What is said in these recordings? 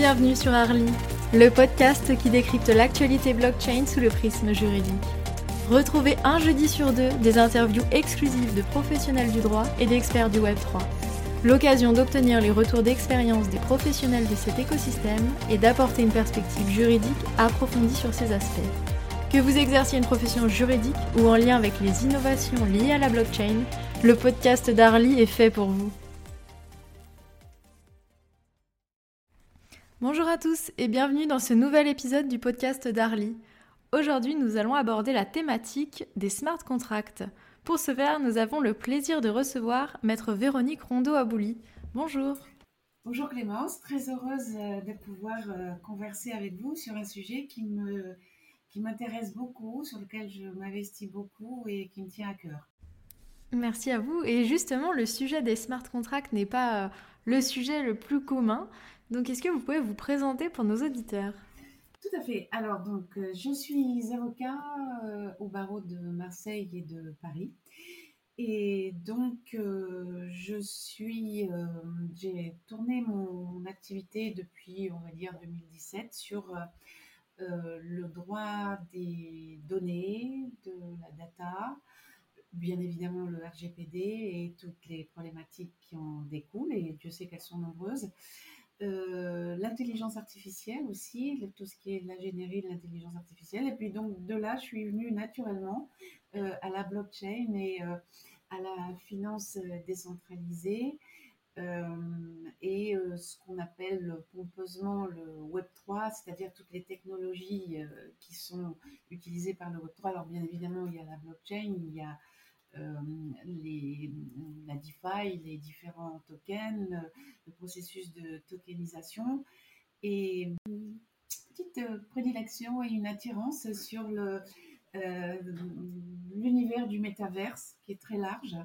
Bienvenue sur Arly, le podcast qui décrypte l'actualité blockchain sous le prisme juridique. Retrouvez un jeudi sur deux des interviews exclusives de professionnels du droit et d'experts du Web3. L'occasion d'obtenir les retours d'expérience des professionnels de cet écosystème et d'apporter une perspective juridique approfondie sur ces aspects. Que vous exerciez une profession juridique ou en lien avec les innovations liées à la blockchain, le podcast d'Arly est fait pour vous. Tous et bienvenue dans ce nouvel épisode du podcast d'Arly. Aujourd'hui, nous allons aborder la thématique des smart contracts. Pour ce faire, nous avons le plaisir de recevoir maître Véronique Rondeau-Abouli. Bonjour. Bonjour Clémence, très heureuse euh, de pouvoir euh, converser avec vous sur un sujet qui me qui m'intéresse beaucoup, sur lequel je m'investis beaucoup et qui me tient à cœur. Merci à vous. Et justement, le sujet des smart contracts n'est pas euh, le sujet le plus commun. Donc, est-ce que vous pouvez vous présenter pour nos auditeurs? Tout à fait. Alors, donc, euh, je suis avocat euh, au barreau de Marseille et de Paris. Et donc, euh, je suis, j'ai tourné mon activité depuis, on va dire, 2017 sur le droit des données, de la data, bien évidemment le RGPD et toutes les problématiques qui en découlent, et Dieu sait qu'elles sont nombreuses. Euh, l'intelligence artificielle aussi, tout ce qui est l'ingénierie de l'intelligence artificielle. Et puis donc de là, je suis venue naturellement euh, à la blockchain et euh, à la finance décentralisée et ce qu'on appelle pompeusement le Web 3, c'est-à-dire toutes les technologies qui sont utilisées par le Web 3. Alors bien évidemment, il y a la blockchain, il y a les, la DeFi, les différents tokens, le processus de tokenisation et une petite euh, prédilection et une attirance sur le, euh, l'univers du métaverse qui est très large,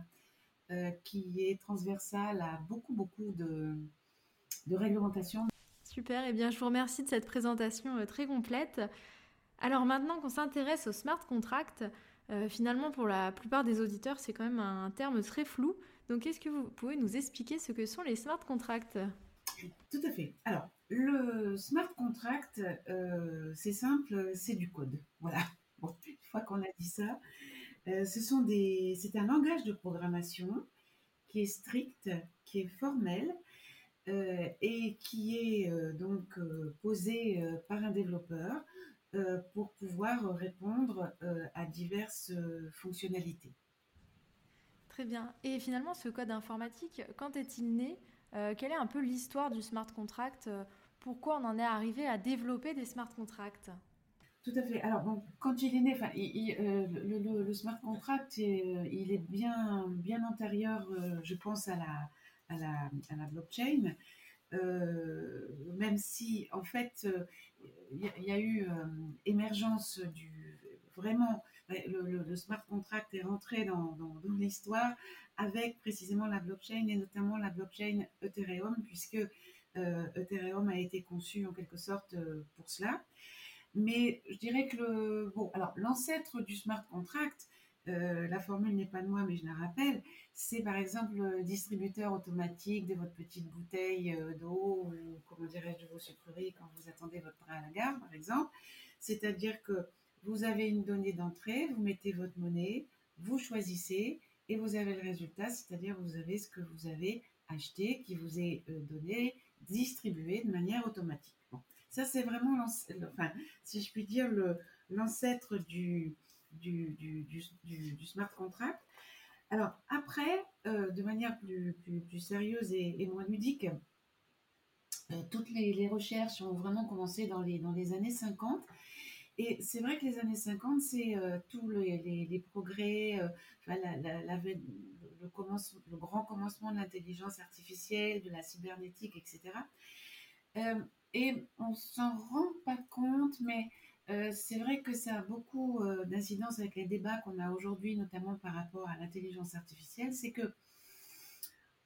qui est transversal à beaucoup, beaucoup de, de réglementations. Super, et eh bien je vous remercie de cette présentation très complète. Alors maintenant qu'on s'intéresse au smart contract, euh, finalement, pour la plupart des auditeurs, c'est quand même un terme très flou. Donc, est-ce que vous pouvez nous expliquer ce que sont les smart contracts Tout à fait. Alors, le smart contract, euh, c'est simple, c'est du code. Voilà. Bon, une fois qu'on a dit ça, euh, ce sont des, c'est un langage de programmation qui est strict, qui est formel et qui est donc posé par un développeur pour pouvoir répondre euh, à diverses euh, fonctionnalités. Très bien. Et finalement, ce code informatique, quand est-il né? Quelle est un peu l'histoire du smart contract? Pourquoi on en est arrivé à développer des smart contracts? Tout à fait. Alors, quand il est né, le, smart contract, il est bien, bien antérieur, je pense, à la, à la, à la blockchain. même si, en fait, il y, a eu euh, émergence du vraiment le, smart contract est rentré dans, l'histoire avec précisément la blockchain et notamment la blockchain Ethereum puisque euh, Ethereum a été conçu en quelque sorte euh, pour cela. Mais je dirais que le bon alors l'ancêtre du smart contract la formule n'est pas de moi, mais je la rappelle, c'est par exemple le distributeur automatique de votre petite bouteille euh, d'eau ou, comment dirais-je, de vos sucreries quand vous attendez votre train à la gare, par exemple. C'est-à-dire que vous avez une donnée d'entrée, vous mettez votre monnaie, vous choisissez et vous avez le résultat, c'est-à-dire vous avez ce que vous avez acheté qui vous est euh, donné, distribué de manière automatique. Ça, c'est vraiment, enfin, si je puis dire, l'ancêtre du, du, du, smart contract. Alors après, euh, de manière plus, sérieuse et, moins ludique, euh, toutes les, recherches ont vraiment commencé dans les, dans années 50. Et c'est vrai que les années 50, c'est euh, tous les, progrès, le, grand commencement de l'intelligence artificielle, de la cybernétique, etc. et on s'en rend pas compte, mais euh, c'est vrai que ça a beaucoup euh, d'incidence avec les débats qu'on a aujourd'hui, notamment par rapport à l'intelligence artificielle. C'est que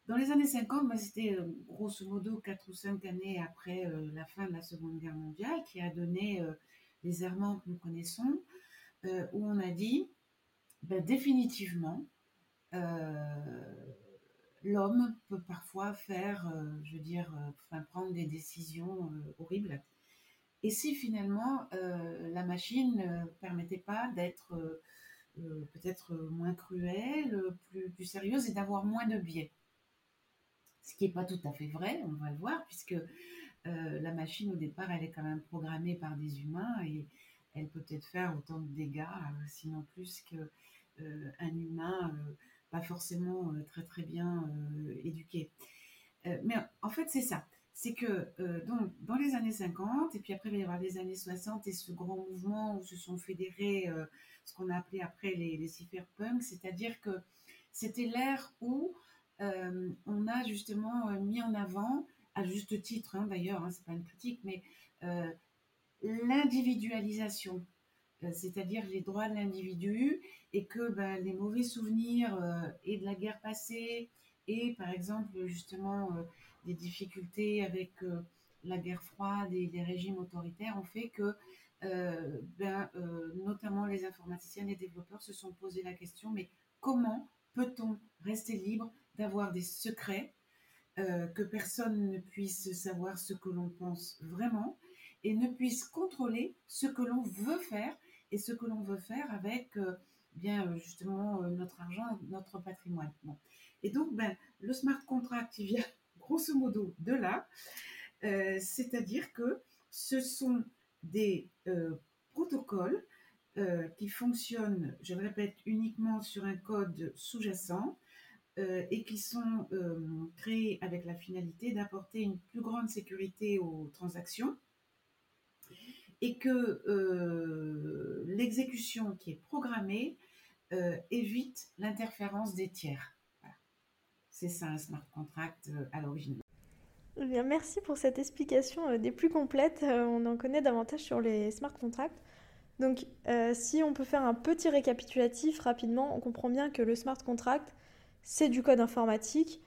dans les années 50, bah, c'était euh, grosso modo 4 ou 5 années après la fin de la Seconde Guerre mondiale qui a donné les errements que nous connaissons, où on a dit bah, définitivement l'homme peut parfois faire, je veux dire, prendre des décisions horribles. Et si finalement la machine ne permettait pas d'être peut-être moins cruelle, plus, sérieuse et d'avoir moins de biais? Ce qui n'est pas tout à fait vrai, on va le voir, puisque euh, la machine au départ, elle est quand même programmée par des humains et elle peut peut-être faire autant de dégâts, euh, sinon plus qu'un euh, humain pas forcément très très bien éduqué. mais en fait, c'est ça. C'est que donc, dans les années 50, et puis après il va y avoir les années 60 et ce grand mouvement où se sont fédérés ce qu'on a appelé après les, les cypherpunks, c'est-à-dire que c'était l'ère où on a justement mis en avant à juste titre hein, d'ailleurs, hein, c'est pas une critique, mais euh, l'individualisation, euh, c'est-à-dire les droits de l'individu, et que ben, les mauvais souvenirs euh, et de la guerre passée, et par exemple justement des difficultés avec la guerre froide et les régimes autoritaires ont fait que ben, notamment les informaticiens les développeurs se sont posé la question, mais comment peut-on rester libre d'avoir des secrets euh, que personne ne puisse savoir ce que l'on pense vraiment et ne puisse contrôler ce que l'on veut faire et ce que l'on veut faire avec euh, bien euh, justement notre argent, notre patrimoine. Et donc ben, le smart contract il vient grosso modo de là, c'est-à-dire que ce sont des protocoles qui fonctionnent, je le répète, uniquement sur un code sous-jacent euh, et qui sont euh, créés avec la finalité d'apporter une plus grande sécurité aux transactions et que euh, l'exécution qui est programmée évite l'interférence des tiers. C'est ça un smart contract à l'origine. Eh bien, merci pour cette explication des plus complètes. on en connaît davantage sur les smart contracts. Donc, si on peut faire un petit récapitulatif rapidement, on comprend bien que le smart contract, c'est du code informatique.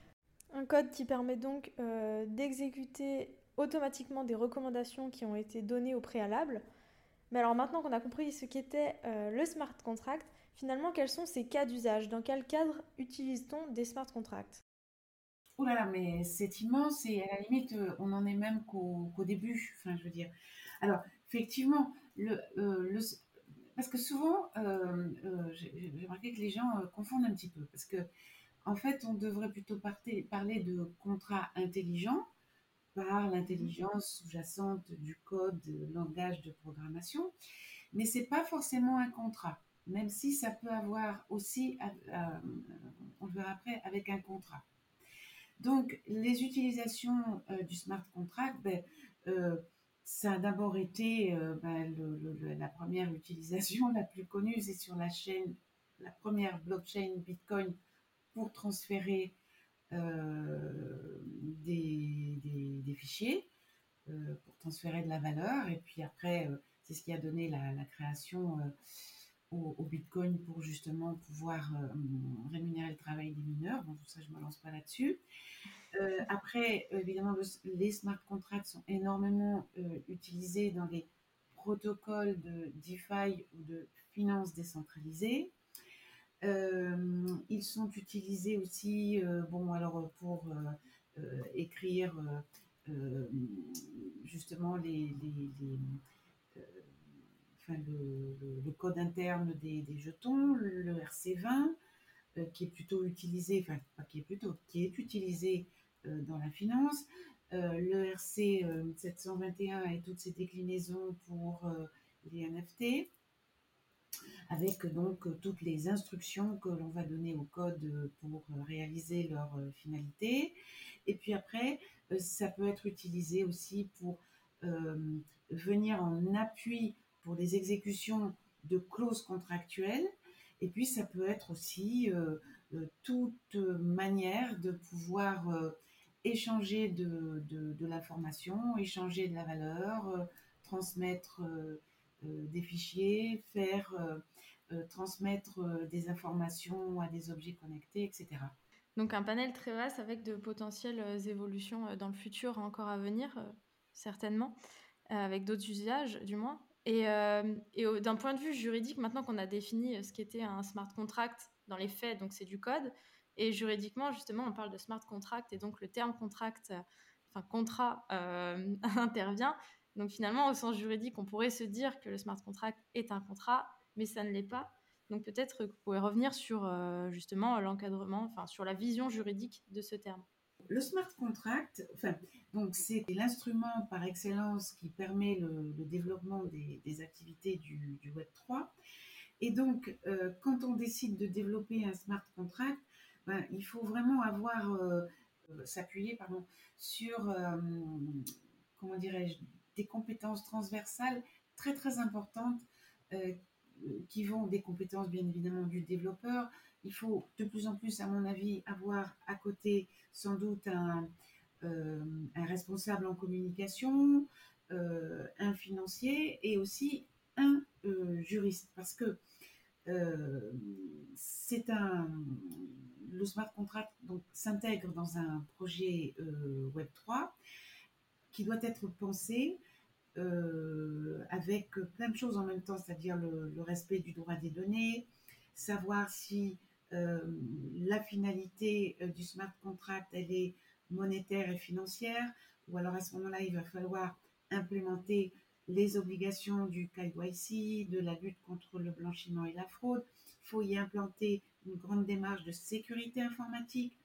Un code qui permet donc euh, d'exécuter automatiquement des recommandations qui ont été données au préalable. Mais alors maintenant qu'on a compris ce qu'était euh, le smart contract, finalement quels sont ces cas d'usage? Dans quel cadre utilise-t-on des smart contracts? Oh là là, mais c'est immense et à la limite, euh, on n'en est même qu'au début. Enfin, je veux dire. Alors, effectivement, le, parce que souvent, j'ai remarqué que les gens confondent un petit peu. Parce que en fait, on devrait plutôt parler de contrat intelligent par l'intelligence sous-jacente du code, langage de programmation, mais c'est pas forcément un contrat, même si ça peut avoir aussi, euh, on le verra après, avec un contrat. Donc, les utilisations euh, du smart contract, ben, euh, ça a d'abord été ben, la première utilisation la plus connue, c'est sur la chaîne, la première blockchain Bitcoin pour transférer euh, des, fichiers, euh, pour transférer de la valeur. Et puis après, euh, c'est ce qui a donné la, création au, Bitcoin pour justement pouvoir rémunérer le travail des mineurs. Bon, tout ça, je me lance pas là-dessus. après, évidemment, les smart contracts sont énormément utilisés dans les protocoles de DeFi ou de finances décentralisées. Euh, ils sont utilisés aussi, euh, bon, alors pour euh, écrire justement les, le, code interne des, jetons, le RC20, qui est plutôt utilisé, enfin pas qui est plutôt, qui est utilisé dans la finance, le RC 721 et toutes ses déclinaisons pour les NFT avec donc toutes les instructions que l'on va donner au code pour réaliser leur euh, finalité. Et puis après, euh, ça peut être utilisé aussi pour euh, venir en appui pour les exécutions de clauses contractuelles. Et puis ça peut être aussi toute manière de pouvoir échanger de, de l'information, échanger de la valeur, transmettre euh, des fichiers, faire euh, euh, transmettre des informations à des objets connectés, etc. Donc un panel très vaste avec de potentielles évolutions dans le futur encore à venir, certainement, avec d'autres usages du moins. Et, d'un point de vue juridique, maintenant qu'on a défini ce qu'était un smart contract dans les faits, donc c'est du code, Et juridiquement, justement, on parle de smart contract et donc le terme contract, enfin contrat, intervient. Donc finalement, au sens juridique, on pourrait se dire que le smart contract est un contrat, mais ça ne l'est pas. Donc peut-être que vous pouvez revenir sur justement l'encadrement, enfin sur la vision juridique de ce terme. Le smart contract, enfin, donc c'est l'instrument par excellence qui permet le, développement des, activités du, Web 3. Et donc, euh, quand on décide de développer un smart contract, ben, il faut vraiment avoir euh, euh, s'appuyer pardon sur comment dirais-je des compétences transversales très très importantes qui vont des compétences bien évidemment du développeur, il faut de plus en plus, à mon avis, avoir à côté sans doute un, euh, responsable en communication, euh, un financier et aussi un euh, juriste. Parce que c'est un le smart contract s'intègre dans un projet Web 3 qui doit être pensé avec plein de choses en même temps, c'est-à-dire le, respect du droit des données, savoir si la finalité euh, du smart contract, elle est monétaire et financière, ou alors à ce moment-là, il va falloir implémenter les obligations du KYC, de la lutte contre le blanchiment et la fraude. Il faut y implanter une grande démarche de sécurité informatique.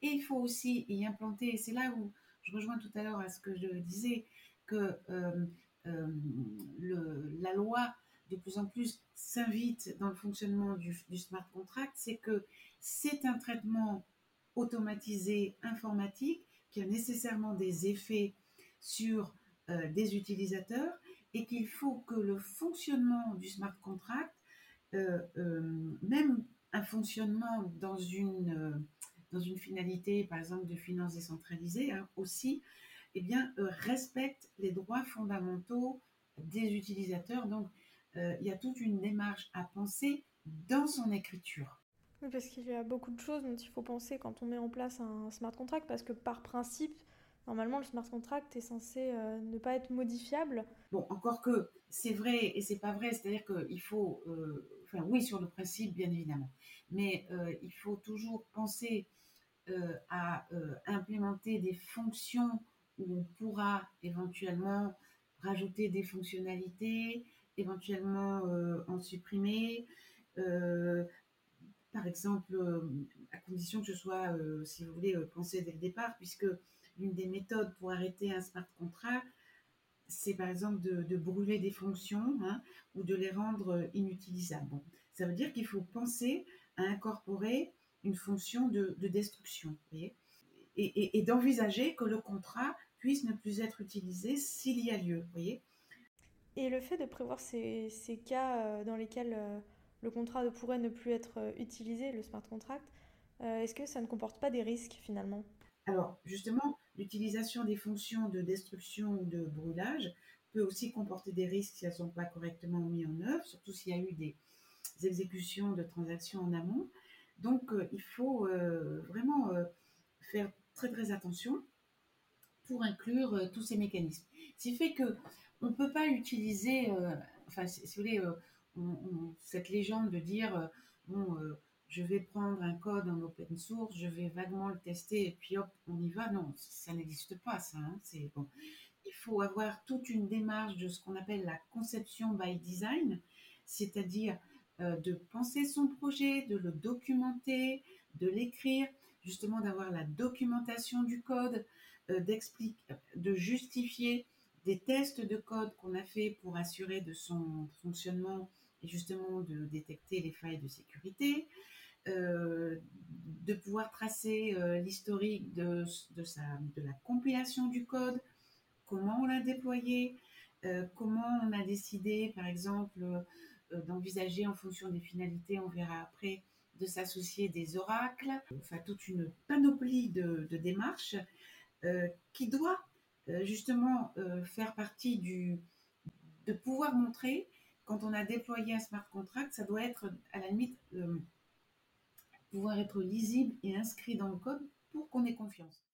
Et il faut aussi y implanter, et c'est là où je rejoins tout à l'heure à ce que je disais, que euh, la loi de plus en plus s'invite dans le fonctionnement du, smart contract, c'est que c'est un traitement automatisé informatique qui a nécessairement des effets sur euh, des utilisateurs et qu'il faut que le fonctionnement du smart contract, euh, euh, même un fonctionnement dans une, dans une finalité, par exemple, de finances décentralisées hein, aussi, eh bien, respecte les droits fondamentaux des utilisateurs. Donc, euh, il y a toute une démarche à penser dans son écriture. Oui, parce qu'il y a beaucoup de choses dont il faut penser quand on met en place un smart contract, parce que par principe, normalement, le smart contract est censé euh, ne pas être modifiable. Bon, encore que c'est vrai et c'est pas vrai, c'est-à-dire qu'il faut, euh, enfin oui, sur le principe, bien évidemment, mais il faut toujours penser à implémenter des fonctions où on pourra éventuellement rajouter des fonctionnalités, éventuellement euh, en supprimer. Euh, par exemple, euh, à condition que ce soit, si vous voulez, pensé dès le départ, puisque l'une des méthodes pour arrêter un smart contract, c'est par exemple de, brûler des fonctions hein, ou de les rendre inutilisables. Ça veut dire qu'il faut penser à incorporer une fonction de, destruction, et, et d'envisager que le contrat puisse ne plus être utilisé s'il y a lieu. Voyez et le fait de prévoir ces, cas euh, dans lesquels euh, le contrat pourrait ne plus être euh, utilisé, le smart contract, est-ce que ça ne comporte pas des risques finalement? Alors justement, l'utilisation des fonctions de destruction ou de brûlage peut aussi comporter des risques si elles ne sont pas correctement mises en œuvre, surtout s'il y a eu des exécutions de transactions en amont. Donc il faut vraiment faire très très attention pour inclure tous ces mécanismes. Ce qui fait que on ne peut pas utiliser, euh, enfin, si, vous voulez, euh, cette légende de dire, euh, bon, je vais prendre un code en open source, je vais vaguement le tester et puis hop, on y va. Non, ça n'existe pas, ça. Hein, c'est bon. Il faut avoir toute une démarche de ce qu'on appelle la conception by design, c'est-à-dire de penser son projet, de le documenter, de l'écrire, justement d'avoir la documentation du code, d'expliquer, de justifier des tests de code qu'on a fait pour assurer de son fonctionnement et justement de détecter les failles de sécurité, euh, de pouvoir tracer euh, l'historique de, de, de la compilation du code, comment on l'a déployé, euh, comment on a décidé, par exemple, d'envisager en fonction des finalités, on verra après, de s'associer des oracles, enfin toute une panoplie de, de démarches qui doit justement euh, faire partie du de pouvoir montrer quand on a déployé un smart contract, ça doit être à la limite euh, pouvoir être lisible et inscrit dans le code pour qu'on ait confiance.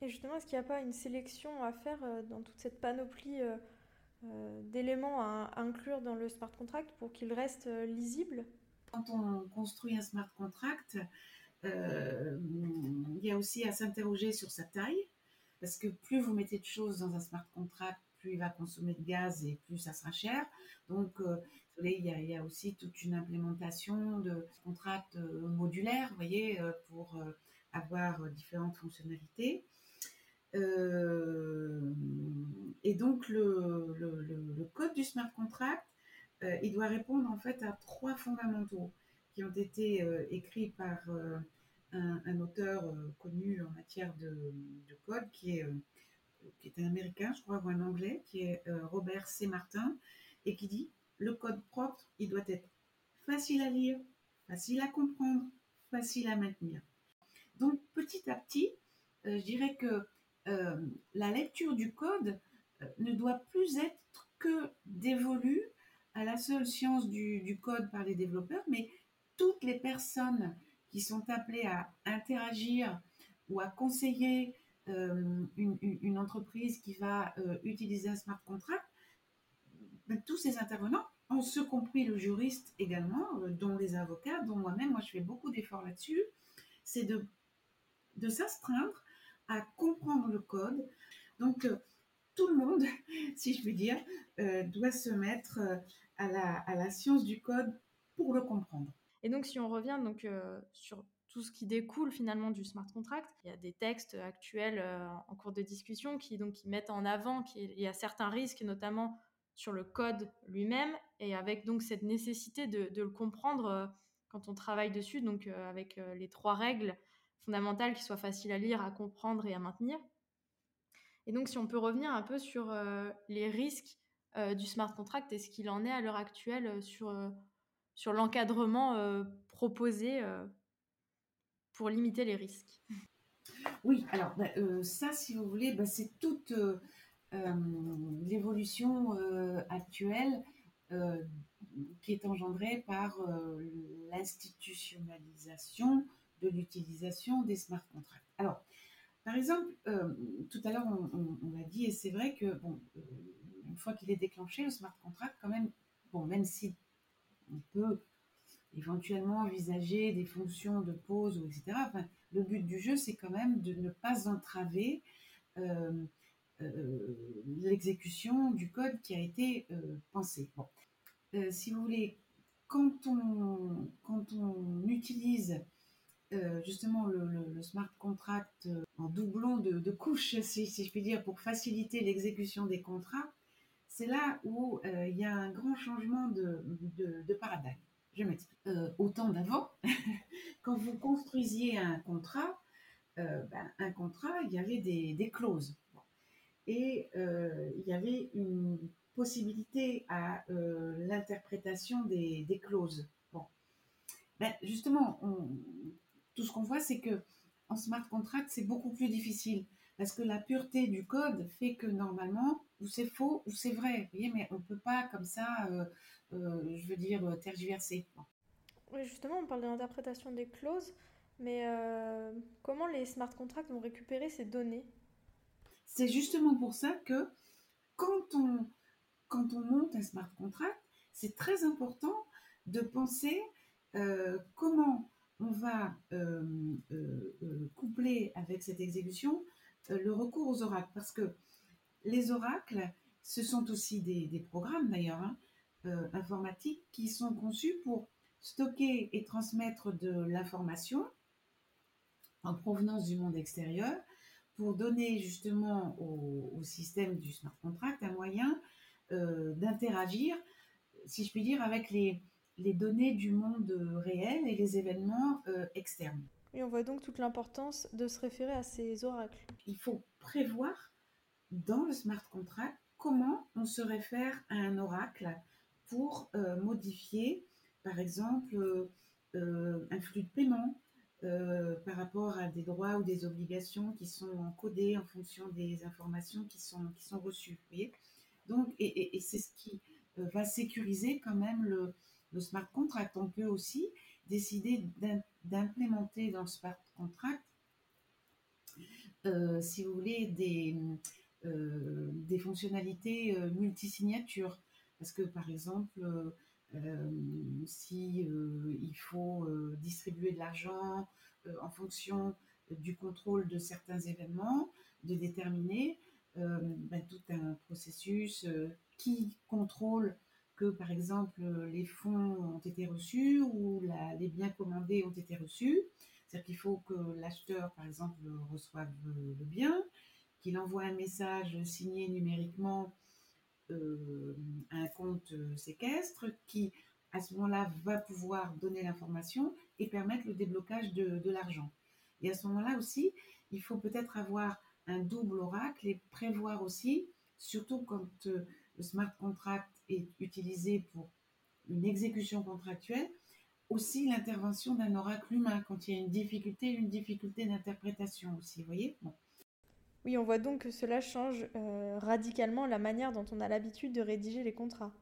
Et justement, est-ce qu'il n'y a pas une sélection à faire dans toute cette panoplie d'éléments à inclure dans le smart contract pour qu'il reste lisible? Quand on construit un smart contract, il y a aussi à s'interroger sur sa taille, parce que plus vous mettez de choses dans un smart contract, plus il va consommer de gaz et plus ça sera cher. Donc, il y, a, aussi toute une implémentation de contrats modulaires, vous voyez, pour avoir différentes fonctionnalités. Euh, et donc le, le, code du smart contract, euh, il doit répondre en fait à trois fondamentaux qui ont été euh, écrits par un, auteur connu en matière de, de code qui est, qui est un américain, je crois, ou un anglais, qui est Robert C. Martin, et qui dit le code propre, il doit être facile à lire, facile à comprendre, facile à maintenir. Donc petit à petit, je dirais que euh, la lecture du code euh, ne doit plus être que dévolue à la seule science du, code par les développeurs, mais toutes les personnes qui sont appelées à interagir ou à conseiller euh, une, entreprise qui va utiliser un smart contract, ben, tous ces intervenants, en ce compris le juriste également, dont les avocats, dont moi-même, moi je fais beaucoup d'efforts là-dessus, c'est de, s'astreindre à comprendre le code. Donc, euh, tout le monde, si je puis dire, euh, doit se mettre euh, à, la, science du code pour le comprendre. Et donc, si on revient donc, sur tout ce qui découle finalement du smart contract, il y a des textes actuels en cours de discussion qui, donc, qui mettent en avant qu'il y a certains risques, notamment sur le code lui-même, et avec donc cette nécessité de, le comprendre quand on travaille dessus, donc avec les trois règles fondamentales qui soient faciles à lire, à comprendre et à maintenir. Et donc, si on peut revenir un peu sur euh, les risques euh, du smart contract et ce qu'il en est à l'heure actuelle euh, sur, sur l'encadrement proposé pour limiter les risques. Oui, alors bah, ça, si vous voulez, bah, c'est toute l'évolution actuelle qui est engendrée par l'institutionnalisation de l'utilisation des smart contracts. Alors, par exemple, euh, tout à l'heure, on, l'a dit, et c'est vrai que, bon, euh, une fois qu'il est déclenché, le smart contract, quand même, bon, même si on peut éventuellement envisager des fonctions de pause, etc., le but du jeu, c'est quand même de ne pas entraver euh, l'exécution du code qui a été pensé. Bon. si vous voulez, quand on, quand on utilise euh, justement le, smart contract euh, en doublon de, couches, si, je puis dire, pour faciliter l'exécution des contrats, c'est là où euh, il y a un grand changement de, paradigme. Je m'explique. temps d'avant, quand vous construisiez un contrat, ben, un contrat, il y avait des, clauses. Et il y avait une possibilité à l'interprétation des, clauses. Bon. Ben, justement, tout ce qu'on voit, c'est que en smart contract, c'est beaucoup plus difficile parce que la pureté du code fait que normalement, ou c'est faux ou c'est vrai. Vous voyez, mais on ne peut pas comme ça, euh, euh, je veux dire, tergiverser. Oui, justement, on parle de l'interprétation des clauses, mais euh, comment les smart contracts vont récupérer ces données? C'est justement pour ça que quand on, quand on monte un smart contract, c'est très important de penser comment on va euh, euh, euh, coupler avec cette exécution le recours aux oracles. Parce que les oracles, ce sont aussi des, programmes d'ailleurs hein, informatiques qui sont conçus pour stocker et transmettre de l'information en provenance du monde extérieur pour donner justement au, système du smart contract un moyen d'interagir, si je puis dire, avec les, les données du monde réel et les événements euh, externes. Et on voit donc toute l'importance de se référer à ces oracles. Il faut prévoir dans le smart contract comment on se réfère à un oracle pour euh, modifier, par exemple, euh, un flux de paiement par rapport à des droits ou des obligations qui sont encodés en fonction des informations qui sont, qui sont reçues. Donc, et c'est ce qui va sécuriser quand même le, le smart contract. On peut aussi décider d'implémenter dans le smart contract, euh, si vous voulez, des, euh, des fonctionnalités euh, multisignatures. Parce que par exemple, si il faut distribuer de l'argent en fonction du contrôle de certains événements, de déterminer ben, tout un processus qui contrôle que, par exemple, les fonds ont été reçus ou les biens commandés ont été reçus. C'est-à-dire qu'il faut que l'acheteur, par exemple, reçoive le bien, qu'il envoie un message signé numériquement euh, à un compte séquestre qui, à ce moment-là, va pouvoir donner l'information et permettre le déblocage de, l'argent. Et à ce moment-là aussi, il faut peut-être avoir un double oracle et prévoir aussi, surtout quand euh, le smart contract est utilisé pour une exécution contractuelle, aussi l'intervention d'un oracle humain quand il y a une difficulté, une difficulté d'interprétation aussi, vous voyez? Oui, on voit donc que cela change euh, radicalement la manière dont on a l'habitude de rédiger les contrats.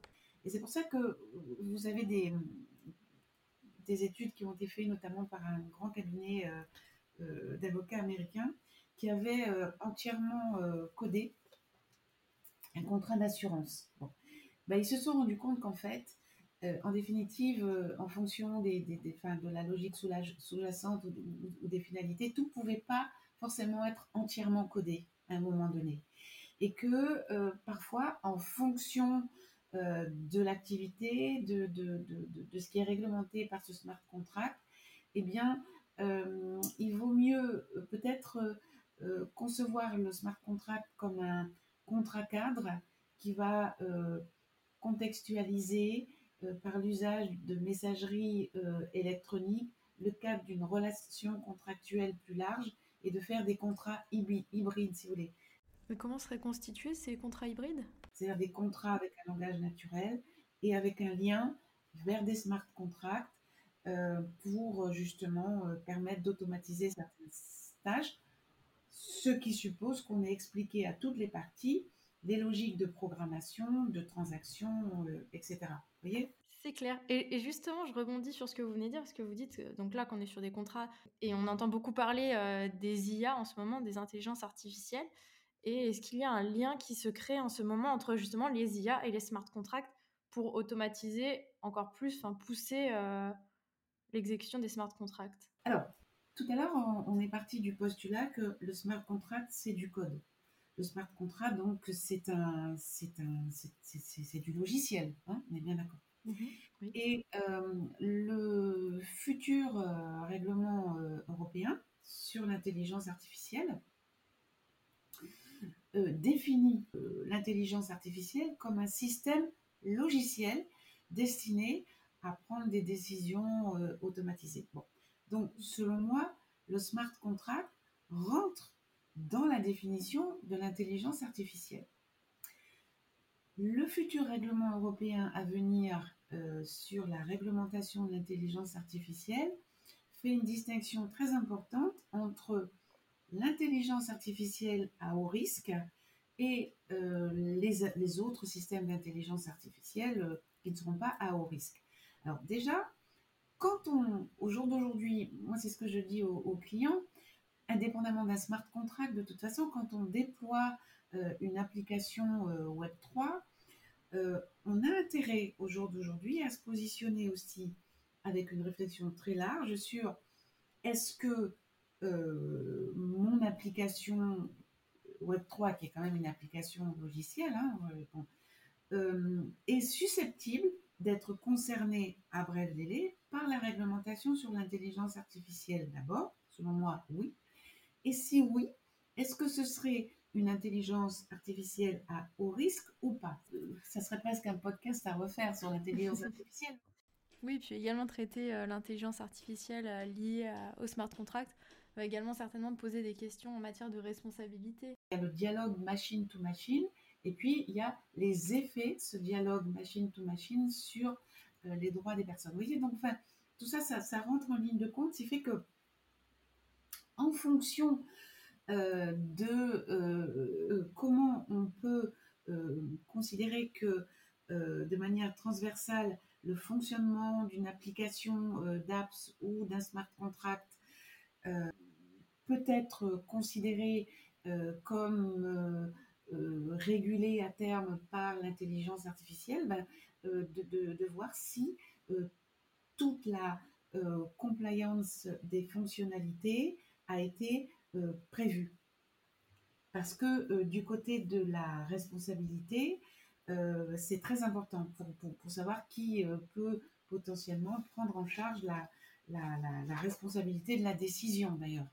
Et c'est pour ça que vous avez des, des études qui ont été faites notamment par un grand cabinet euh, euh, d'avocats américains qui avait entièrement codé un contrat d'assurance. Ben, ils se sont rendus compte qu'en fait, en définitive, en fonction des, des, de la logique sous-jacente ou, des finalités, tout ne pouvait pas forcément être entièrement codé à un moment donné. Et que euh, parfois, en fonction de l'activité, de, de, de, ce qui est réglementé par ce smart contract, eh bien, il vaut mieux peut-être concevoir le smart contract comme un contrat cadre qui va contextualiser euh, par l'usage de messagerie euh, électronique le cadre d'une relation contractuelle plus large et de faire des contrats hybrides, si vous voulez. Mais comment seraient constitués ces contrats hybrides? C'est-à-dire des contrats avec un langage naturel et avec un lien vers des smart contracts euh, pour justement permettre d'automatiser certaines tâches, ce qui suppose qu'on ait expliqué à toutes les parties des logiques de programmation, de transaction, etc. Vous voyez? C'est clair. Et, justement, je rebondis sur ce que vous venez de dire, parce que vous dites, donc là, qu'on est sur des contrats, et on entend beaucoup parler euh, des IA en ce moment, des intelligences artificielles. Et est-ce qu'il y a un lien qui se crée en ce moment entre justement les IA et les smart contracts pour automatiser encore plus, enfin pousser euh, l'exécution des smart contracts? Alors, tout à l'heure, on, est parti du postulat que le smart contract, c'est du code. Le smart contract, donc, c'est un, c'est un, c'est du logiciel. Hein on est bien d'accord. Mhm, Et euh, le futur euh, règlement euh, européen sur l'intelligence artificielle définit l'intelligence artificielle comme un système logiciel destiné à prendre des décisions automatisées. Donc, selon moi, le smart contract rentre dans la définition de l'intelligence artificielle. Le futur règlement européen à venir euh, sur la réglementation de l'intelligence artificielle fait une distinction très importante entre l'intelligence artificielle à haut risque et euh, les, autres systèmes d'intelligence artificielle euh, qui ne seront pas à haut risque. Alors déjà, quand on, au jour d'aujourd'hui, moi c'est ce que je dis aux, clients, indépendamment d'un smart contract, de toute façon, quand on déploie une application Web3, euh, on a intérêt au jour d'aujourd'hui à se positionner aussi avec une réflexion très large sur est-ce que euh, mon application Web3, qui est quand même une application logicielle, hein, euh, est susceptible d'être concernée à bref délai par la réglementation sur l'intelligence artificielle d'abord? Selon moi, oui. Et si oui, est-ce que ce serait une intelligence artificielle à haut risque ou pas? Ça serait presque un podcast à refaire sur l'intelligence artificielle. Oui, puis également traiter euh, l'intelligence artificielle euh, liée au smart contract va également certainement poser des questions en matière de responsabilité. Il y a le dialogue machine to machine et puis il y a les effets de ce dialogue machine to machine sur euh, les droits des personnes. Vous voyez, donc enfin, tout ça, ça, ça rentre en ligne de compte, ce qui fait que en fonction euh, de euh, euh, comment on peut considérer que de manière transversale le fonctionnement d'une application d'apps ou d'un smart contract peut être considéré comme régulé à terme par l'intelligence artificielle, ben, de, voir si toute la compliance des fonctionnalités a été prévu. Parce que du côté de la responsabilité, c'est très important pour, savoir qui peut potentiellement prendre en charge la, la responsabilité de la décision d'ailleurs.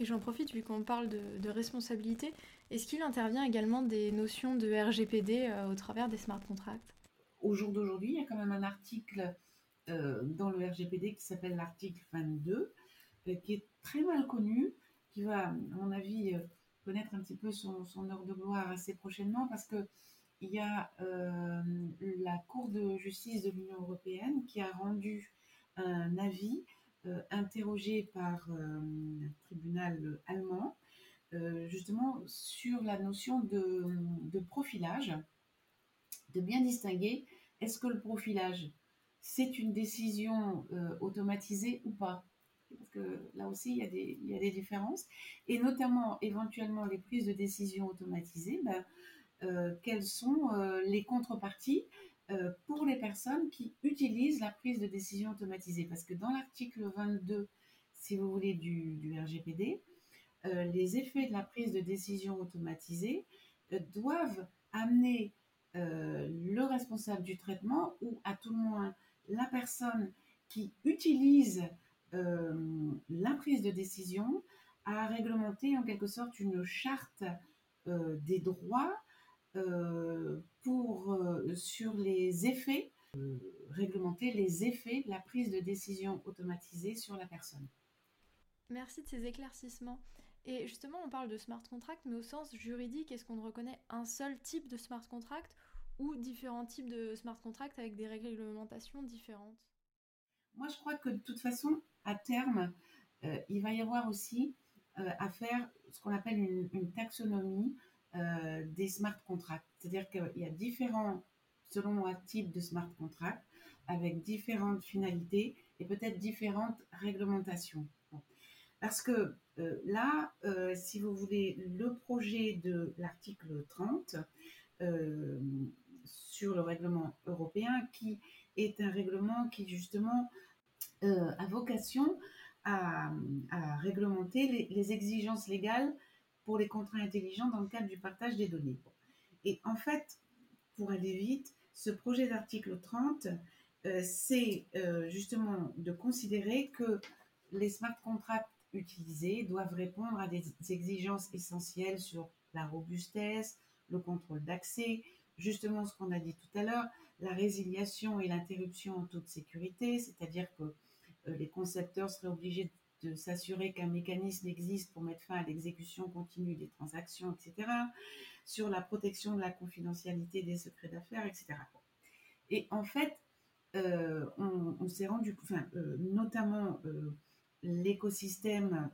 Et j'en profite, vu qu'on parle de, responsabilité, est-ce qu'il intervient également des notions de RGPD euh, au travers des smart contracts? Au jour d'aujourd'hui, il y a quand même un article euh, dans le RGPD qui s'appelle l'article 22, euh, qui est très mal connu, qui va, à mon avis, connaître un petit peu son, heure de gloire assez prochainement, parce que il y a la Cour de justice de l'Union européenne qui a rendu un avis euh, interrogé par euh, un tribunal allemand, euh, justement sur la notion de, profilage, de bien distinguer est-ce que le profilage c'est une décision automatisée ou pas? Parce que là aussi, il y, a des, il y, a des, différences. Et notamment, éventuellement, les prises de décision automatisées, ben, quelles sont les contreparties euh, pour les personnes qui utilisent la prise de décision automatisée? Parce que dans l'article 22, si vous voulez, du, RGPD, euh, les effets de la prise de décision automatisée euh, doivent amener le responsable du traitement ou à tout le moins la personne qui utilise prise de décision à réglementer en quelque sorte une charte des droits euh, pour, euh, sur les effets, euh, réglementer les effets de la prise de décision automatisée sur la personne. Merci de ces éclaircissements. Et justement, on parle de smart contract, mais au sens juridique, est-ce qu'on reconnaît un seul type de smart contract ou différents types de smart contract avec des réglementations différentes? Moi, je crois que de toute façon, à terme, il va y avoir aussi à faire ce qu'on appelle une taxonomie euh, des smart contracts. C'est-à-dire qu'il y a différents, selon un type de smart contract, avec différentes finalités et peut-être différentes réglementations. Parce que euh, là, euh, si vous voulez, le projet de l'article 30 sur le règlement européen, qui est un règlement qui justement a vocation à, réglementer les, exigences légales pour les contrats intelligents dans le cadre du partage des données. Et en fait, pour aller vite, ce projet d'article 30, euh, c'est euh, justement de considérer que les smart contracts utilisés doivent répondre à des exigences essentielles sur la robustesse, le contrôle d'accès, justement ce qu'on a dit tout à l'heure, la résiliation et l'interruption en toute sécurité, c'est-à-dire que les concepteurs seraient obligés de s'assurer qu'un mécanisme existe pour mettre fin à l'exécution continue des transactions, etc., sur la protection de la confidentialité des secrets d'affaires, etc. Et en fait, euh, on, s'est rendu, enfin, euh, notamment euh, l'écosystème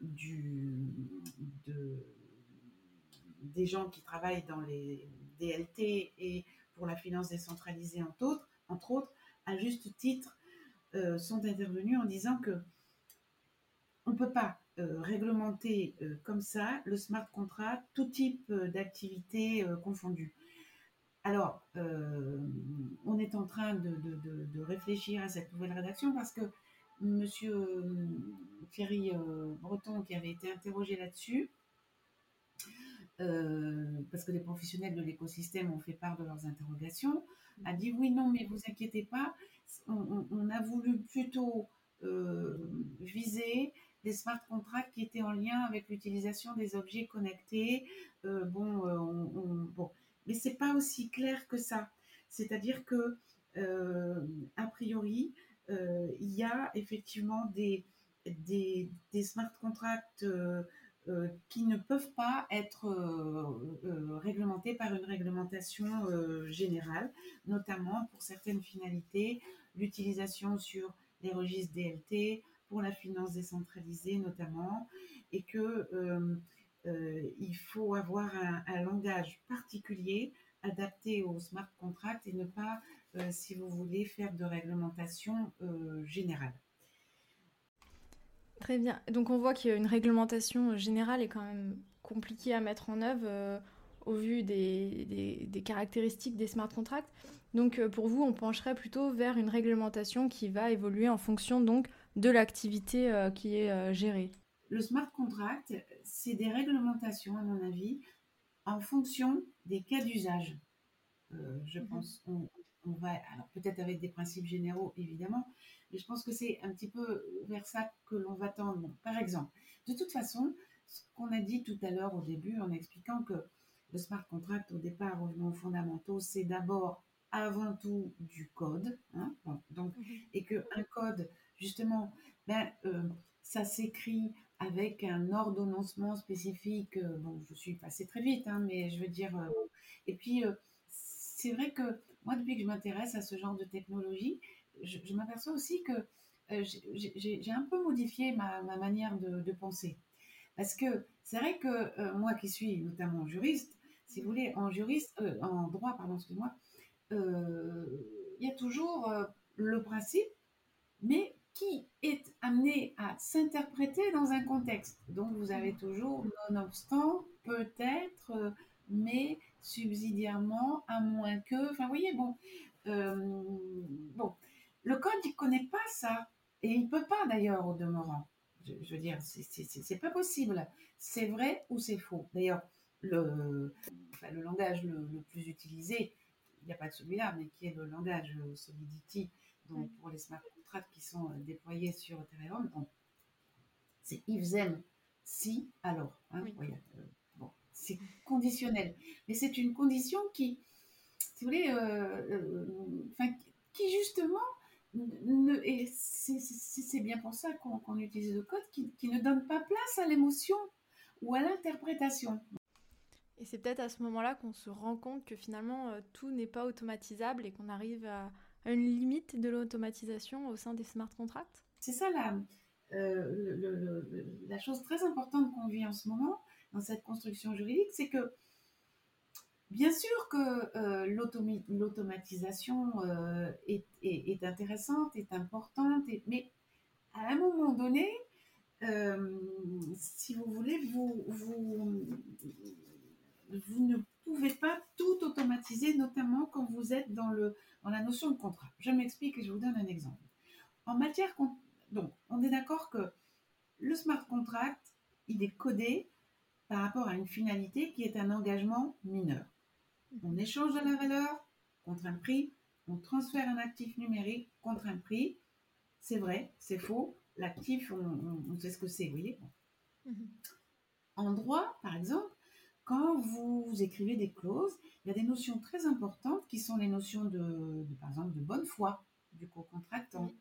des gens qui travaillent dans les DLT et pour la finance décentralisée, entre autres, entre autres à juste titre, sont intervenus en disant que on ne peut pas euh, réglementer euh, comme ça le smart contract, tout type euh, d'activité confondue. Alors, on est en train de, réfléchir à cette nouvelle rédaction parce que Monsieur Thierry Breton, qui avait été interrogé là-dessus, parce que les professionnels de l'écosystème ont fait part de leurs interrogations, a dit oui, non, mais vous inquiétez pas, on a voulu plutôt viser des smart contracts qui étaient en lien avec l'utilisation des objets connectés. Euh, bon, euh, on, bon, mais c'est pas aussi clair que ça. C'est-à-dire que euh, a priori, il y a effectivement des, des, smart contracts qui ne peuvent pas être réglementés par une réglementation générale, notamment pour certaines finalités, l'utilisation sur les registres DLT, pour la finance décentralisée notamment, et que euh, euh, il faut avoir un, langage particulier adapté au smart contract et ne pas, euh, si vous voulez, faire de réglementation générale. Très bien. Donc on voit qu'une réglementation générale est quand même compliquée à mettre en œuvre au vu des, des, caractéristiques des smart contracts. Donc pour vous, on pencherait plutôt vers une réglementation qui va évoluer en fonction donc de l'activité qui est gérée Le smart contract, c'est des réglementations, à mon avis, en fonction des cas d'usage. je mhm. pense qu'on on va, alors peut-être avec des principes généraux évidemment, mais je pense que c'est un petit peu vers ça que l'on va tendre. par exemple, de toute façon, ce qu'on a dit tout à l'heure au début en expliquant que le smart contract au départ, aux fondamentaux, c'est d'abord avant tout du code, hein, donc, mhm. et que un code, justement, ben, euh, ça s'écrit avec un ordonnancement spécifique. Euh, bon, je suis passée très vite, hein, mais je veux dire, euh, et puis c'est vrai que moi, depuis que je m'intéresse à ce genre de technologie, je, m'aperçois aussi que euh, j'ai un peu modifié ma, manière de, penser. Parce que c'est vrai que euh, moi qui suis notamment juriste, si vous voulez, en juriste, euh, en droit, pardon, excusez-moi, il y a toujours le principe, mais qui est amené à s'interpréter dans un contexte. Donc vous avez toujours, nonobstant, peut-être, mais subsidiairement, à moins que. Enfin, vous voyez, bon, bon, le code, il connaît pas ça. Et il peut pas d'ailleurs au demeurant. Je, veux dire, c'est pas possible. C'est vrai ou c'est faux. D'ailleurs, le, le langage le, plus utilisé, il n'y a pas de celui-là, mais qui est le langage Solidity, donc pour les smart contracts qui sont euh, déployés sur Ethereum, c'est if then, si, alors. Hein, euh, c'est conditionnel. Mais c'est une condition qui, si vous voulez, euh, euh, qui justement, et c'est bien pour ça qu'on utilise le code, qui, ne donne pas place à l'émotion ou à l'interprétation. Et c'est peut-être à ce moment-là qu'on se rend compte que finalement euh, tout n'est pas automatisable et qu'on arrive à, une limite de l'automatisation au sein des smart contracts C'est ça la, la chose très importante qu'on vit en ce moment, dans cette construction juridique, c'est que bien sûr que euh, l'automatisation euh, est, intéressante, est importante, mais à un moment donné, euh, si vous voulez, vous, ne pouvez pas tout automatiser, notamment quand vous êtes dans, dans la notion de contrat. Je m'explique et je vous donne un exemple. En matière, donc, on est d'accord que le smart contract, il est codé par rapport à une finalité qui est un engagement mineur. On échange de la valeur contre un prix, on transfère un actif numérique contre un prix. C'est vrai, c'est faux. L'actif, on, sait ce que c'est, vous voyez. Mhm. En droit, par exemple, quand vous écrivez des clauses, il y a des notions très importantes qui sont les notions de, par exemple, de bonne foi du co-contractant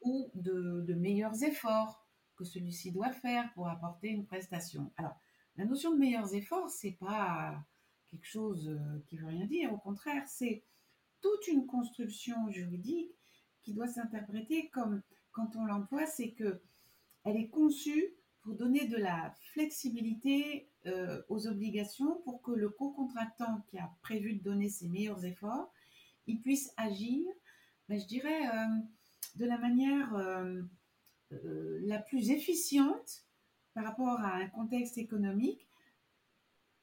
ou de, de meilleurs efforts que celui-ci doit faire pour apporter une prestation. Alors, la notion de meilleurs efforts, c'est pas quelque chose euh, qui veut rien dire. Au contraire, c'est toute une construction juridique qui doit s'interpréter comme quand on l'emploie, c'est que elle est conçue pour donner de la flexibilité euh, aux obligations pour que le co-contractant qui a prévu de donner ses meilleurs efforts, il puisse agir, ben, je dirais, euh, de la manière la plus efficiente par rapport à un contexte économique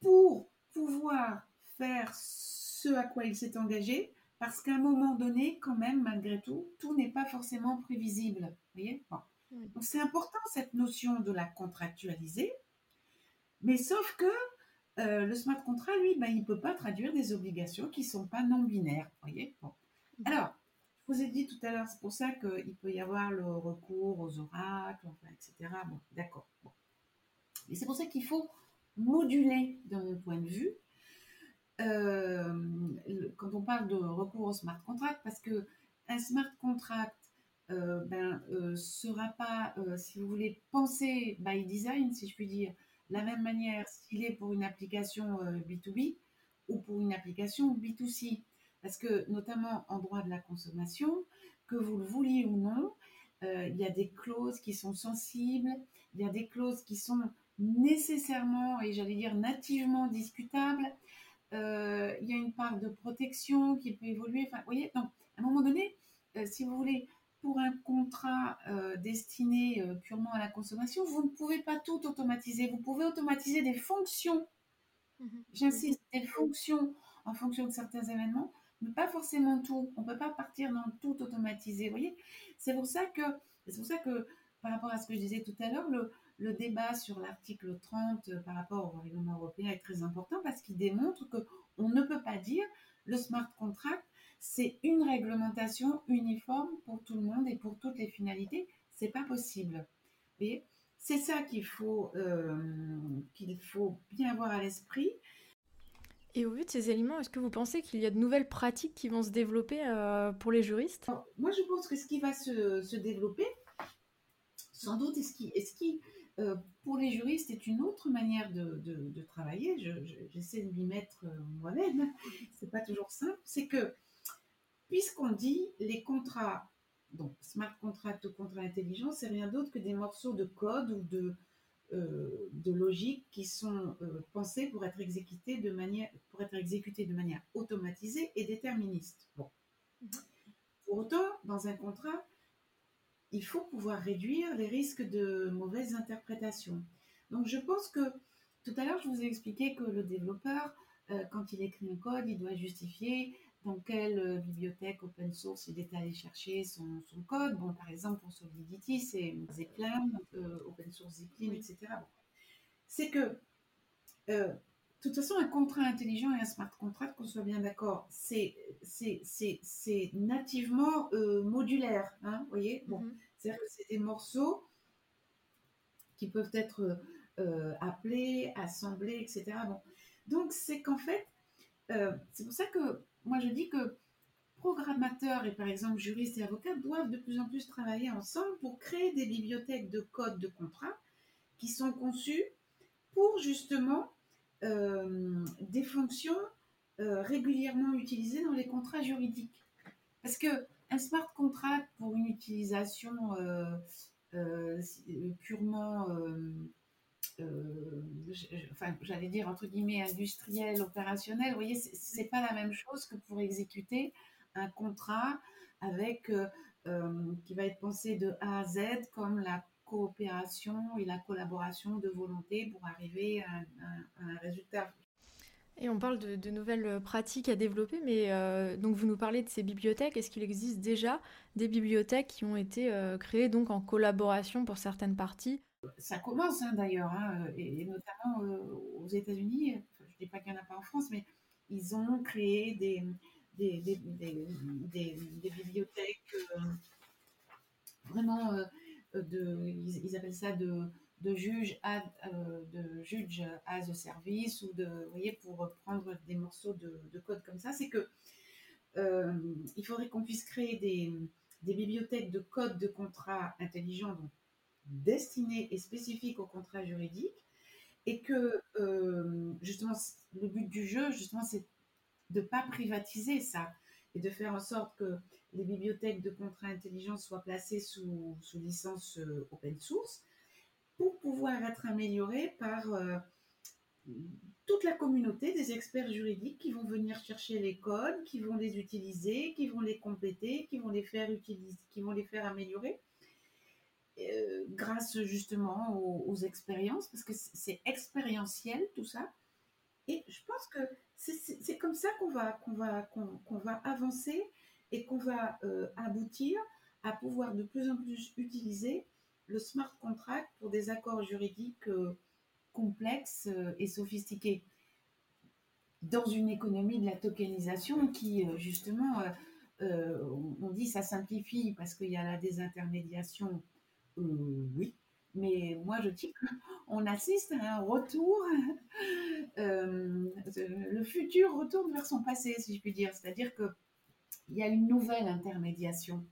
pour pouvoir faire ce à quoi il s'est engagé, parce qu'à un moment donné, quand même, malgré tout, tout n'est pas forcément prévisible. voyez? Donc c'est important cette notion de la contractualiser, mais sauf que euh, le smart contract, lui, ben, il ne peut pas traduire des obligations qui ne sont pas non binaires. voyez? Bon. Alors, je vous ai dit tout à l'heure, c'est pour ça qu'il peut y avoir le recours aux oracles, etc. Bon, d'accord. Bon. Et c'est pour ça qu'il faut moduler, de mon point de vue, euh, quand on parle de recours au smart contract, parce que un smart contract euh, ben, euh, sera pas, si vous voulez, pensé by design, si je puis dire, la même manière s'il est pour une application B2B ou pour une application B2C. Parce que, notamment en droit de la consommation, que vous le vouliez ou non, il y a des clauses qui sont sensibles, il y a des clauses qui sont nécessairement et j'allais dire nativement discutable. Euh, il y a une part de protection qui peut évoluer. Enfin, vous voyez, donc, à un moment donné, euh, si vous voulez, pour un contrat euh, destiné purement à la consommation, vous ne pouvez pas tout automatiser. Vous pouvez automatiser des fonctions. Mhm. J'insiste, des fonctions en fonction de certains événements, mais pas forcément tout. On ne peut pas partir dans tout automatiser. Vous voyez, c'est pour ça que C'est pour ça que, par rapport à ce que je disais tout à l'heure, le, le débat sur l'article 30 par rapport au règlement européen est très important parce qu'il démontre que on ne peut pas dire le smart contract, c'est une réglementation uniforme pour tout le monde et pour toutes les finalités. C'est pas possible. Et c'est ça qu'il faut, euh, qu'il faut bien avoir à l'esprit. Et au vu de ces éléments, est-ce que vous pensez qu'il y a de nouvelles pratiques qui vont se développer euh, pour les juristes? Moi, je pense que ce qui va se, se développer, sans doute, est ce qui, est ce qui euh, pour les juristes, est une autre manière de, de, travailler. J'essaie de m'y mettre euh, moi-même. C'est pas toujours simple. C'est que, puisqu'on dit les contrats, donc smart contract ou contrat intelligent, c'est rien d'autre que des morceaux de code ou de, euh, de logique qui sont pensés pour être exécutés de manière pour être exécutés de manière automatisée et déterministe. Bon. Mm-hmm. Pour autant, dans un contrat, il faut pouvoir réduire les risques de mauvaises interprétations. Donc je pense que tout à l'heure, je vous ai expliqué que le développeur, euh, quand il écrit un code, il doit justifier dans quelle euh, bibliothèque open source il est allé chercher son, code. Bon, par exemple, pour Solidity, c'est Zeppelin, euh, open source Zeppelin, etc. C'est que de toute façon, un contrat intelligent et un smart contract, qu'on soit bien d'accord, c'est nativement euh, modulaire. Hein, voyez? Bon, mhm. C'est-à-dire que c'est des morceaux qui peuvent être euh, appelés, assemblés, etc. Bon. Donc, c'est qu'en fait, euh, c'est pour ça que moi je dis que programmateurs et par exemple juristes et avocats doivent de plus en plus travailler ensemble pour créer des bibliothèques de codes de contrat qui sont conçues pour justement des fonctions euh, régulièrement utilisées dans les contrats juridiques. Parce que un smart contract pour une utilisation euh, purement, j'allais dire entre guillemets industrielle, opérationnelle, vous voyez, c'est pas la même chose que pour exécuter un contrat avec qui va être pensé de A à Z comme la coopération et la collaboration de volonté pour arriver à, un résultat. Et on parle de, nouvelles pratiques à développer, mais euh, donc vous nous parlez de ces bibliothèques. Est-ce qu'il existe déjà des bibliothèques qui ont été euh, créées donc en collaboration pour certaines parties? Ça commence hein, d'ailleurs, hein, et, notamment euh, aux États-Unis. je ne dis pas qu'il n'y en a pas en France, mais ils ont créé des, des, des, des bibliothèques vraiment de, ils, appellent ça de, de juge à, euh, de juge as a service ou de, voyez, pour prendre des morceaux de, de code comme ça, c'est que euh, il faudrait qu'on puisse créer des, des, bibliothèques de code de contrat intelligents, donc destinées et spécifiques au contrat juridique, et que euh, justement le but du jeu, justement, c'est de pas privatiser ça et de faire en sorte que les bibliothèques de contrats intelligents soient placées sous, sous licence euh, open source pour pouvoir être améliorées par euh, toute la communauté des experts juridiques qui vont venir chercher les codes, qui vont les utiliser, qui vont les compléter, qui vont les faire utiliser, qui vont les faire améliorer. Euh, grâce justement aux, expériences, parce que c'est expérientiel tout ça. Et je pense que c'est comme ça qu'on va, qu'on va, qu'on va avancer et qu'on va euh, aboutir à pouvoir de plus en plus utiliser le smart contract pour des accords juridiques euh, complexes euh, et sophistiqués. Dans une économie de la tokenisation qui, justement, on dit ça simplifie parce qu'il y a la désintermédiation, oui, mais moi je dis qu'on assiste à un retour, le futur retourne vers son passé, si je puis dire. C'est-à-dire que il y a une nouvelle intermédiation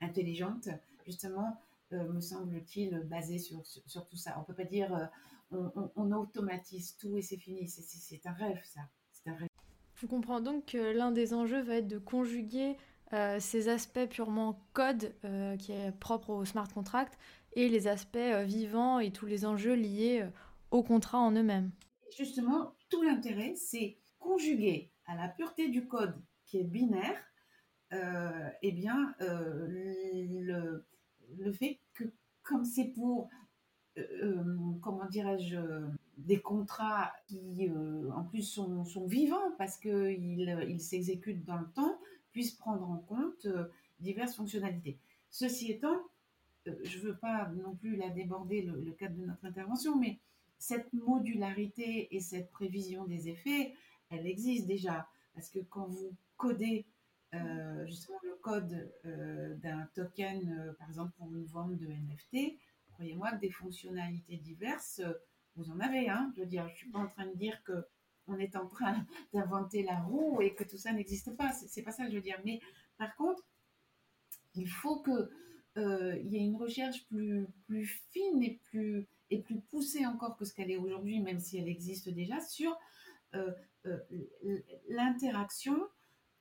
intelligente, justement, euh, me semble-t-il, basée sur, sur, tout ça. On ne peut pas dire euh, on, automatise tout et c'est fini. C'est un rêve, ça. C'est un rêve. Je comprends donc que l'un des enjeux va être de conjuguer euh, ces aspects purement code qui est propre au smart contract et les aspects vivants et tous les enjeux liés au contrat en eux-mêmes. Justement, tout l'intérêt, c'est conjuguer à la pureté du code qui est binaire eh bien, euh, le, fait que comme c'est pour, euh, comment dirais-je, des contrats qui en plus sont, vivants parce qu'ils ils s'exécutent dans le temps, puissent prendre en compte diverses fonctionnalités. Ceci étant, je ne veux pas non plus la déborder le, le, cadre de notre intervention, mais cette modularité et cette prévision des effets, elle existe déjà. Parce que quand vous codez euh, justement le code euh, d'un token, euh, par exemple pour une vente de NFT, croyez-moi que des fonctionnalités diverses, vous en avez. Hein, je veux suis pas en train de dire que on est en train d'inventer la roue et que tout ça n'existe pas. C'est pas ça que je veux dire. Mais par contre, il faut que y ait une recherche plus, fine et plus, poussée encore que ce qu'elle est aujourd'hui, même si elle existe déjà, sur l'interaction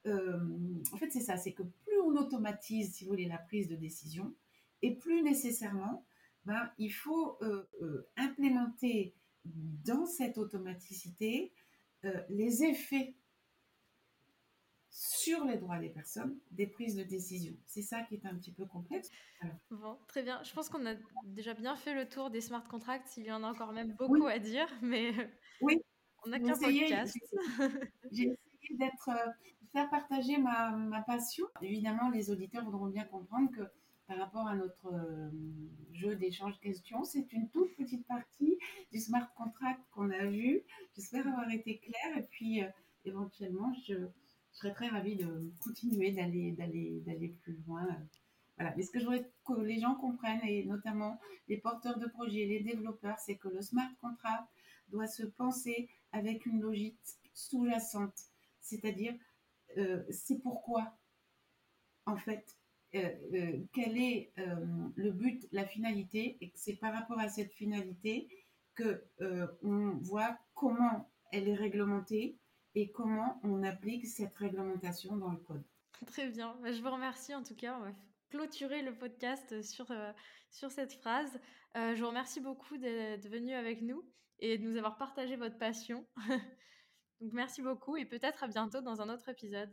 en fait, c'est ça, c'est que plus on automatise, si vous voulez, la prise de décision, et plus nécessairement, ben, il faut euh, euh, implémenter dans cette automaticité les effets sur les droits des personnes des prises de décision. C'est ça qui est un petit peu complexe. Bon, très bien. Je pense qu'on a déjà bien fait le tour des smart contracts. Il y en a encore même beaucoup à dire, mais oui. on a qu'un podcast. J'ai d'être, euh, faire partager ma, ma, passion. Évidemment, les auditeurs voudront bien comprendre que par rapport à notre euh, jeu d'échange questions, c'est une toute petite partie du smart contract qu'on a vu. J'espère avoir été claire et puis euh, éventuellement, je, serais très ravie de continuer d'aller, d'aller, d'aller plus loin. Voilà. Mais ce que je voudrais que les gens comprennent, et notamment les porteurs de projets, les développeurs, c'est que le smart contract doit se penser avec une logique sous-jacente c'est-à-dire euh, c'est pourquoi, en fait, euh, euh, quel est le but, la finalité, et que c'est par rapport à cette finalité que on voit comment elle est réglementée et comment on applique cette réglementation dans le code. Très bien, bah, je vous remercie en tout cas. On va clôturer le podcast sur, sur cette phrase. je vous remercie beaucoup d'être venu avec nous et de nous avoir partagé votre passion. Donc merci beaucoup et peut-être à bientôt dans un autre épisode.